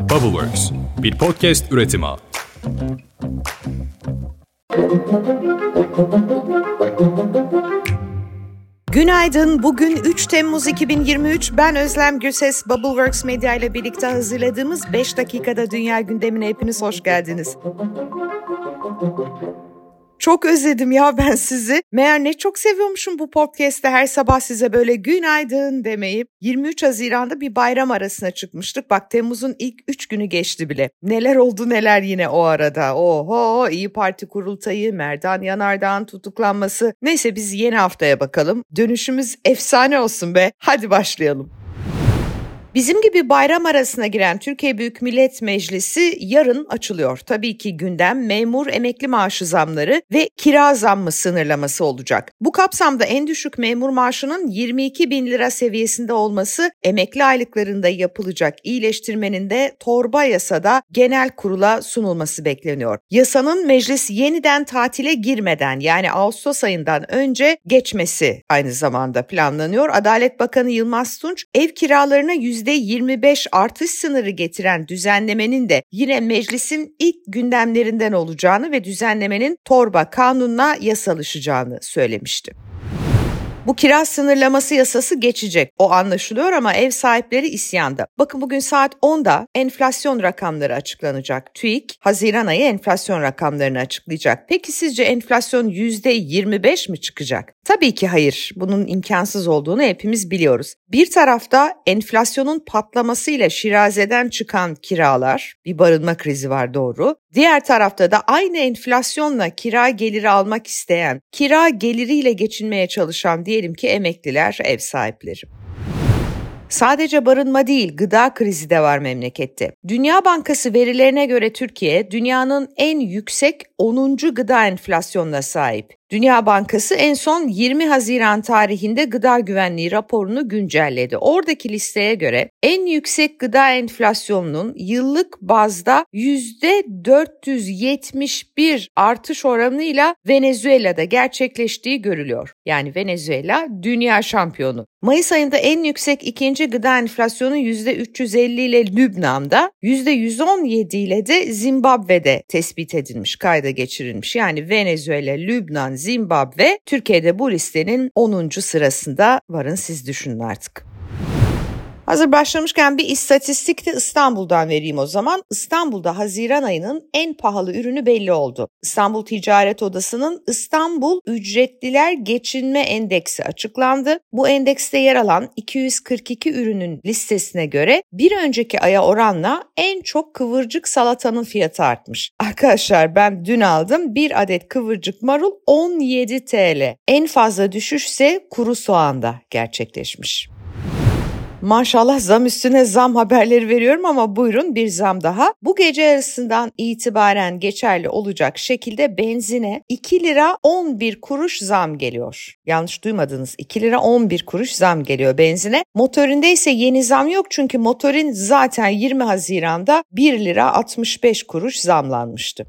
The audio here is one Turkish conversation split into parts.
Bubbleworks, bir podcast üretimi. Günaydın. Bugün 3 Temmuz 2023. Ben Özlem Gürses. Bubbleworks Medya ile birlikte hazırladığımız 5 dakikada dünya gündemine hepiniz hoş geldiniz. Çok özledim ya ben sizi. Meğer ne çok seviyormuşum bu podcast'te her sabah size böyle günaydın demeyip 23 Haziran'da bir bayram arasına çıkmıştık. Bak Temmuz'un ilk 3 günü geçti bile. Neler oldu neler yine o arada. Oho İyi Parti kurultayı, Merdan Yanardağ'ın tutuklanması. Neyse biz yeni haftaya bakalım. Dönüşümüz efsane olsun be. Hadi başlayalım. Bizim gibi bayram arasına giren Türkiye Büyük Millet Meclisi yarın açılıyor. Tabii ki gündem memur emekli maaşı zamları ve kira zammı sınırlaması olacak. Bu kapsamda en düşük memur maaşının 22 bin lira seviyesinde olması emekli aylıklarında yapılacak iyileştirmenin de torba yasada genel kurula sunulması bekleniyor. Yasanın meclis yeniden tatile girmeden yani Ağustos ayından önce geçmesi aynı zamanda planlanıyor. Adalet Bakanı Yılmaz Tunç ev kiralarına %25 artış sınırı getiren düzenlemenin de yine meclisin ilk gündemlerinden olacağını ve düzenlemenin torba kanunla yasalışacağını söylemişti. Bu kira sınırlaması yasası geçecek. O anlaşılıyor ama ev sahipleri isyanda. Bakın bugün saat 10'da enflasyon rakamları açıklanacak. TÜİK Haziran ayı enflasyon rakamlarını açıklayacak. Peki sizce enflasyon %25 mi çıkacak? Tabii ki hayır. Bunun imkansız olduğunu hepimiz biliyoruz. Bir tarafta enflasyonun patlamasıyla şirazeden çıkan kiralar, bir barınma krizi var doğru. Diğer tarafta da aynı enflasyonla kira geliri almak isteyen, kira geliriyle geçinmeye çalışan diyelim ki emekliler, ev sahipleri. Sadece barınma değil, gıda krizi de var memlekette. Dünya Bankası verilerine göre Türkiye dünyanın en yüksek 10. gıda enflasyonuna sahip. Dünya Bankası en son 20 Haziran tarihinde gıda güvenliği raporunu güncelledi. Oradaki listeye göre en yüksek gıda enflasyonunun yıllık bazda %471 artış oranıyla Venezuela'da gerçekleştiği görülüyor. Yani Venezuela dünya şampiyonu. Mayıs ayında en yüksek ikinci gıda enflasyonu %350 ile Lübnan'da, %117 ile de Zimbabwe'de tespit edilmiş, kayda geçirilmiş. Yani Venezuela, Lübnan, Zimbabwe Türkiye'de bu listenin 10. sırasında varın siz düşünün artık. Hazır başlamışken bir istatistik de İstanbul'dan vereyim o zaman. İstanbul'da Haziran ayının en pahalı ürünü belli oldu. İstanbul Ticaret Odası'nın İstanbul Ücretliler Geçinme Endeksi açıklandı. Bu endekste yer alan 242 ürünün listesine göre bir önceki aya oranla en çok kıvırcık salatanın fiyatı artmış. Arkadaşlar ben dün aldım bir adet kıvırcık marul 17 TL. En fazla düşüş ise kuru soğanda gerçekleşmiş. Maşallah zam üstüne zam haberleri veriyorum ama buyurun bir zam daha. Bu gece yarısından itibaren geçerli olacak şekilde benzine 2 lira 11 kuruş zam geliyor. Yanlış duymadınız 2 lira 11 kuruş zam geliyor benzine. Motorinde ise yeni zam yok çünkü motorin zaten 20 Haziran'da 1 lira 65 kuruş zamlanmıştı.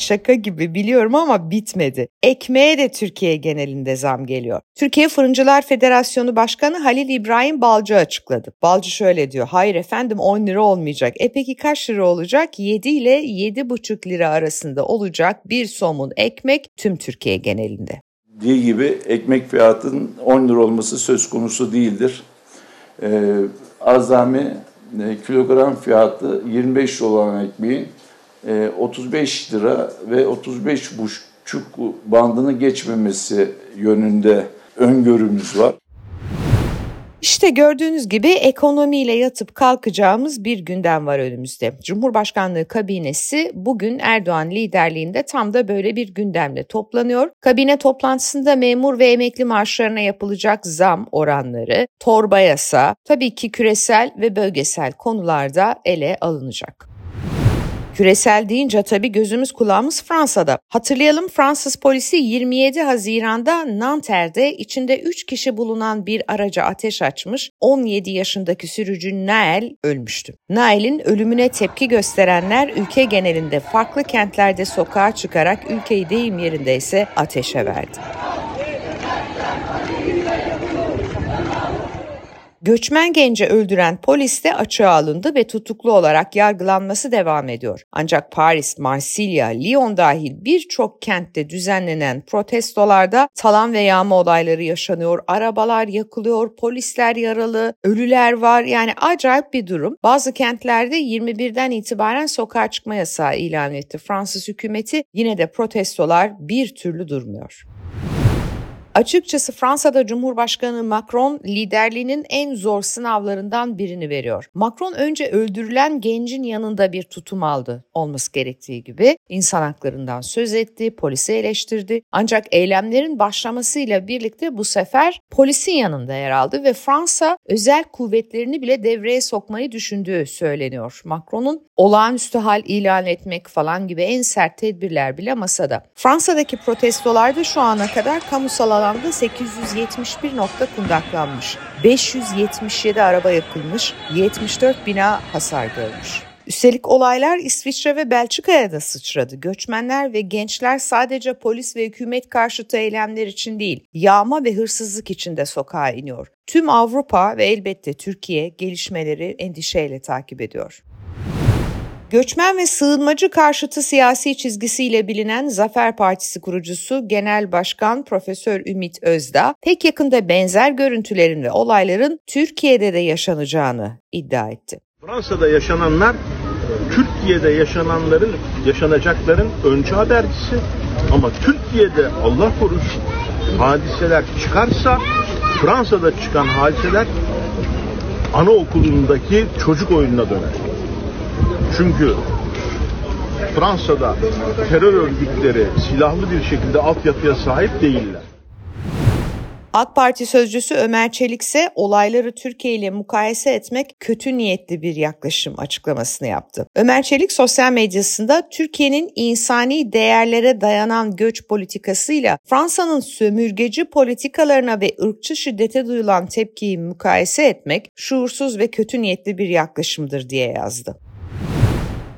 Şaka gibi biliyorum ama bitmedi. Ekmeğe de Türkiye genelinde zam geliyor. Türkiye Fırıncılar Federasyonu Başkanı Halil İbrahim Balcı açıkladı. Balcı şöyle diyor. Hayır efendim 10 lira olmayacak. E peki kaç lira olacak? 7 ile 7,5 lira arasında olacak bir somun ekmek tüm Türkiye genelinde. Diye gibi ekmek fiyatının 10 lira olması söz konusu değildir. Ee, azami e, kilogram fiyatı 25 olan ekmeğin 35 e, lira ve 35 buçuk bandını geçmemesi yönünde öngörümüz var. İşte gördüğünüz gibi ekonomiyle yatıp kalkacağımız bir gündem var önümüzde. Cumhurbaşkanlığı kabinesi bugün Erdoğan liderliğinde tam da böyle bir gündemle toplanıyor. Kabine toplantısında memur ve emekli maaşlarına yapılacak zam oranları, torba yasa, tabii ki küresel ve bölgesel konularda ele alınacak. Küresel deyince tabii gözümüz kulağımız Fransa'da. Hatırlayalım Fransız polisi 27 Haziran'da Nanter'de içinde 3 kişi bulunan bir araca ateş açmış. 17 yaşındaki sürücü Nael ölmüştü. Nael'in ölümüne tepki gösterenler ülke genelinde farklı kentlerde sokağa çıkarak ülkeyi deyim yerinde ise ateşe verdi. Göçmen genci öldüren polis de açığa alındı ve tutuklu olarak yargılanması devam ediyor. Ancak Paris, Marsilya, Lyon dahil birçok kentte düzenlenen protestolarda talan ve yağma olayları yaşanıyor. Arabalar yakılıyor, polisler yaralı, ölüler var. Yani acayip bir durum. Bazı kentlerde 21'den itibaren sokağa çıkma yasağı ilan etti. Fransız hükümeti yine de protestolar bir türlü durmuyor. Açıkçası Fransa'da Cumhurbaşkanı Macron liderliğinin en zor sınavlarından birini veriyor. Macron önce öldürülen gencin yanında bir tutum aldı olması gerektiği gibi. insan haklarından söz etti, polisi eleştirdi. Ancak eylemlerin başlamasıyla birlikte bu sefer polisin yanında yer aldı ve Fransa özel kuvvetlerini bile devreye sokmayı düşündüğü söyleniyor. Macron'un olağanüstü hal ilan etmek falan gibi en sert tedbirler bile masada. Fransa'daki protestolarda şu ana kadar kamusal alanda 871 nokta kundaklanmış. 577 araba yakılmış, 74 bina hasar görmüş. Üstelik olaylar İsviçre ve Belçika'ya da sıçradı. Göçmenler ve gençler sadece polis ve hükümet karşıtı eylemler için değil, yağma ve hırsızlık için de sokağa iniyor. Tüm Avrupa ve elbette Türkiye gelişmeleri endişeyle takip ediyor. Göçmen ve sığınmacı karşıtı siyasi çizgisiyle bilinen Zafer Partisi kurucusu Genel Başkan Profesör Ümit Özdağ, pek yakında benzer görüntülerin ve olayların Türkiye'de de yaşanacağını iddia etti. Fransa'da yaşananlar Türkiye'de yaşananların, yaşanacakların önce habercisi ama Türkiye'de Allah korusun hadiseler çıkarsa Fransa'da çıkan hadiseler anaokulundaki çocuk oyununa döner. Çünkü Fransa'da terör örgütleri silahlı bir şekilde altyapıya sahip değiller. AK Parti sözcüsü Ömer Çelik ise olayları Türkiye ile mukayese etmek kötü niyetli bir yaklaşım açıklamasını yaptı. Ömer Çelik sosyal medyasında Türkiye'nin insani değerlere dayanan göç politikasıyla Fransa'nın sömürgeci politikalarına ve ırkçı şiddete duyulan tepkiyi mukayese etmek şuursuz ve kötü niyetli bir yaklaşımdır diye yazdı.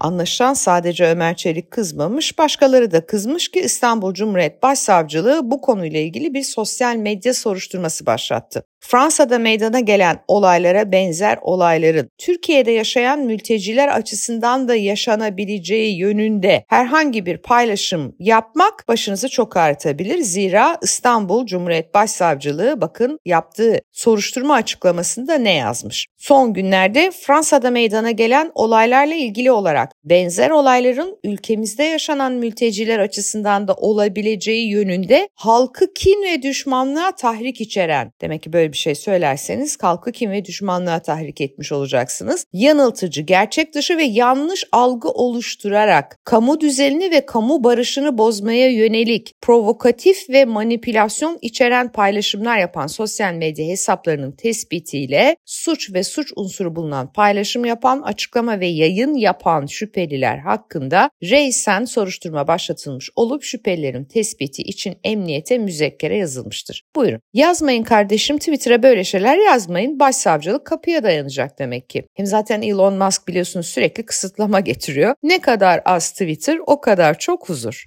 Anlaşılan sadece Ömer Çelik kızmamış, başkaları da kızmış ki İstanbul Cumhuriyet Başsavcılığı bu konuyla ilgili bir sosyal medya soruşturması başlattı. Fransa'da meydana gelen olaylara benzer olayların Türkiye'de yaşayan mülteciler açısından da yaşanabileceği yönünde herhangi bir paylaşım yapmak başınızı çok ağrıtabilir. Zira İstanbul Cumhuriyet Başsavcılığı bakın yaptığı soruşturma açıklamasında ne yazmış? Son günlerde Fransa'da meydana gelen olaylarla ilgili olarak benzer olayların ülkemizde yaşanan mülteciler açısından da olabileceği yönünde halkı kin ve düşmanlığa tahrik içeren demek ki böyle böyle bir şey söylerseniz kalkı kim ve düşmanlığa tahrik etmiş olacaksınız. Yanıltıcı, gerçek dışı ve yanlış algı oluşturarak kamu düzenini ve kamu barışını bozmaya yönelik provokatif ve manipülasyon içeren paylaşımlar yapan sosyal medya hesaplarının tespitiyle suç ve suç unsuru bulunan paylaşım yapan, açıklama ve yayın yapan şüpheliler hakkında reisen soruşturma başlatılmış olup şüphelilerin tespiti için emniyete müzekkere yazılmıştır. Buyurun. Yazmayın kardeşim Twitter Twitter'a böyle şeyler yazmayın. Başsavcılık kapıya dayanacak demek ki. Hem zaten Elon Musk biliyorsunuz sürekli kısıtlama getiriyor. Ne kadar az Twitter o kadar çok huzur.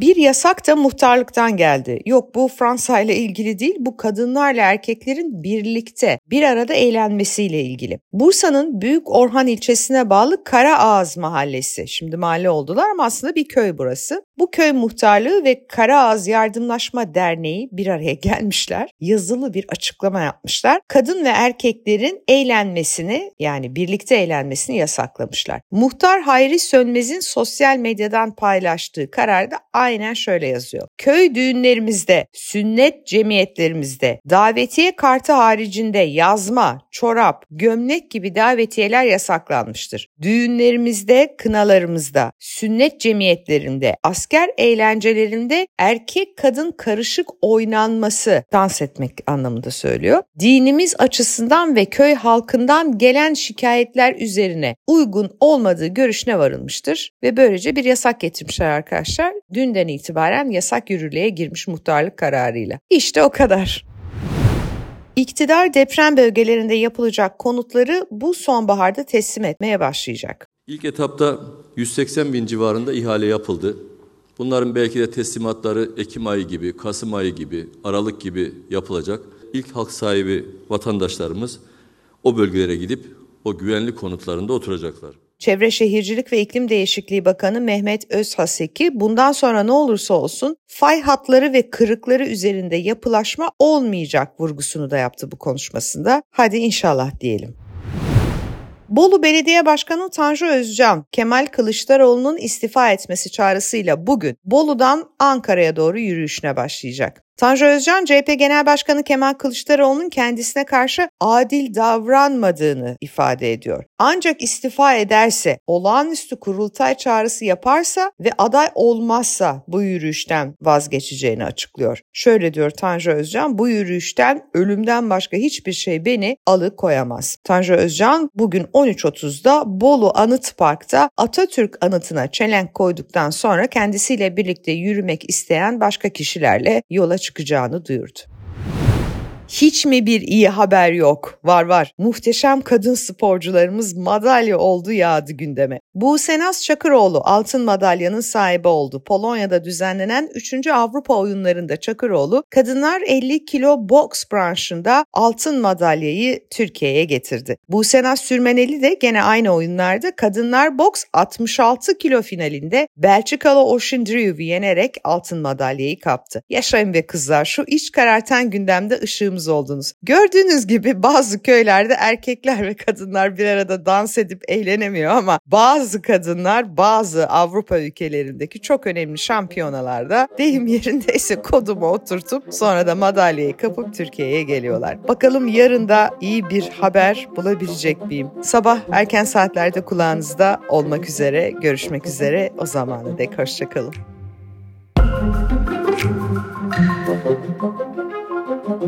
Bir yasak da muhtarlıktan geldi. Yok bu Fransa ile ilgili değil, bu kadınlarla erkeklerin birlikte bir arada eğlenmesiyle ilgili. Bursa'nın Büyük Orhan ilçesine bağlı Karaağız mahallesi. Şimdi mahalle oldular ama aslında bir köy burası. Bu köy muhtarlığı ve Karaağız Yardımlaşma Derneği bir araya gelmişler. Yazılı bir açıklama yapmışlar. Kadın ve erkeklerin eğlenmesini yani birlikte eğlenmesini yasaklamışlar. Muhtar Hayri Sönmez'in sosyal medyadan paylaştığı kararda aynen şöyle yazıyor. Köy düğünlerimizde, sünnet cemiyetlerimizde, davetiye kartı haricinde yazma, çorap, gömlek gibi davetiyeler yasaklanmıştır. Düğünlerimizde, kınalarımızda, sünnet cemiyetlerinde, asker eğlencelerinde erkek kadın karışık oynanması, dans etmek anlamında söylüyor. Dinimiz açısından ve köy halkından gelen şikayetler üzerine uygun olmadığı görüşüne varılmıştır ve böylece bir yasak getirmişler arkadaşlar. Dünden itibaren yasak yürürlüğe girmiş muhtarlık kararıyla. İşte o kadar. İktidar deprem bölgelerinde yapılacak konutları bu sonbaharda teslim etmeye başlayacak. İlk etapta 180 bin civarında ihale yapıldı. Bunların belki de teslimatları Ekim ayı gibi, Kasım ayı gibi, Aralık gibi yapılacak. ilk hak sahibi vatandaşlarımız o bölgelere gidip o güvenli konutlarında oturacaklar. Çevre Şehircilik ve İklim Değişikliği Bakanı Mehmet Özhaseki bundan sonra ne olursa olsun fay hatları ve kırıkları üzerinde yapılaşma olmayacak vurgusunu da yaptı bu konuşmasında. Hadi inşallah diyelim. Bolu Belediye Başkanı Tanju Özcan, Kemal Kılıçdaroğlu'nun istifa etmesi çağrısıyla bugün Bolu'dan Ankara'ya doğru yürüyüşüne başlayacak. Tanju Özcan, CHP Genel Başkanı Kemal Kılıçdaroğlu'nun kendisine karşı adil davranmadığını ifade ediyor. Ancak istifa ederse, olağanüstü kurultay çağrısı yaparsa ve aday olmazsa bu yürüyüşten vazgeçeceğini açıklıyor. Şöyle diyor Tanju Özcan, bu yürüyüşten ölümden başka hiçbir şey beni alıkoyamaz. Tanju Özcan bugün 13.30'da Bolu Anıt Park'ta Atatürk anıtına çelenk koyduktan sonra kendisiyle birlikte yürümek isteyen başka kişilerle yola çıkacağını duyurdu. Hiç mi bir iyi haber yok? Var var. Muhteşem kadın sporcularımız madalya oldu yağdı gündeme. Bu Senas Çakıroğlu altın madalyanın sahibi oldu. Polonya'da düzenlenen 3. Avrupa oyunlarında Çakıroğlu kadınlar 50 kilo boks branşında altın madalyayı Türkiye'ye getirdi. Bu Senas Sürmeneli de gene aynı oyunlarda kadınlar boks 66 kilo finalinde Belçikalı Ocean Drew'u yenerek altın madalyayı kaptı. Yaşayın ve kızlar şu iç karartan gündemde ışığımız tanıklarımız oldunuz. Gördüğünüz gibi bazı köylerde erkekler ve kadınlar bir arada dans edip eğlenemiyor ama bazı kadınlar bazı Avrupa ülkelerindeki çok önemli şampiyonalarda deyim yerindeyse kodumu oturtup sonra da madalyayı kapıp Türkiye'ye geliyorlar. Bakalım yarın da iyi bir haber bulabilecek miyim? Sabah erken saatlerde kulağınızda olmak üzere görüşmek üzere o zamana dek hoşçakalın.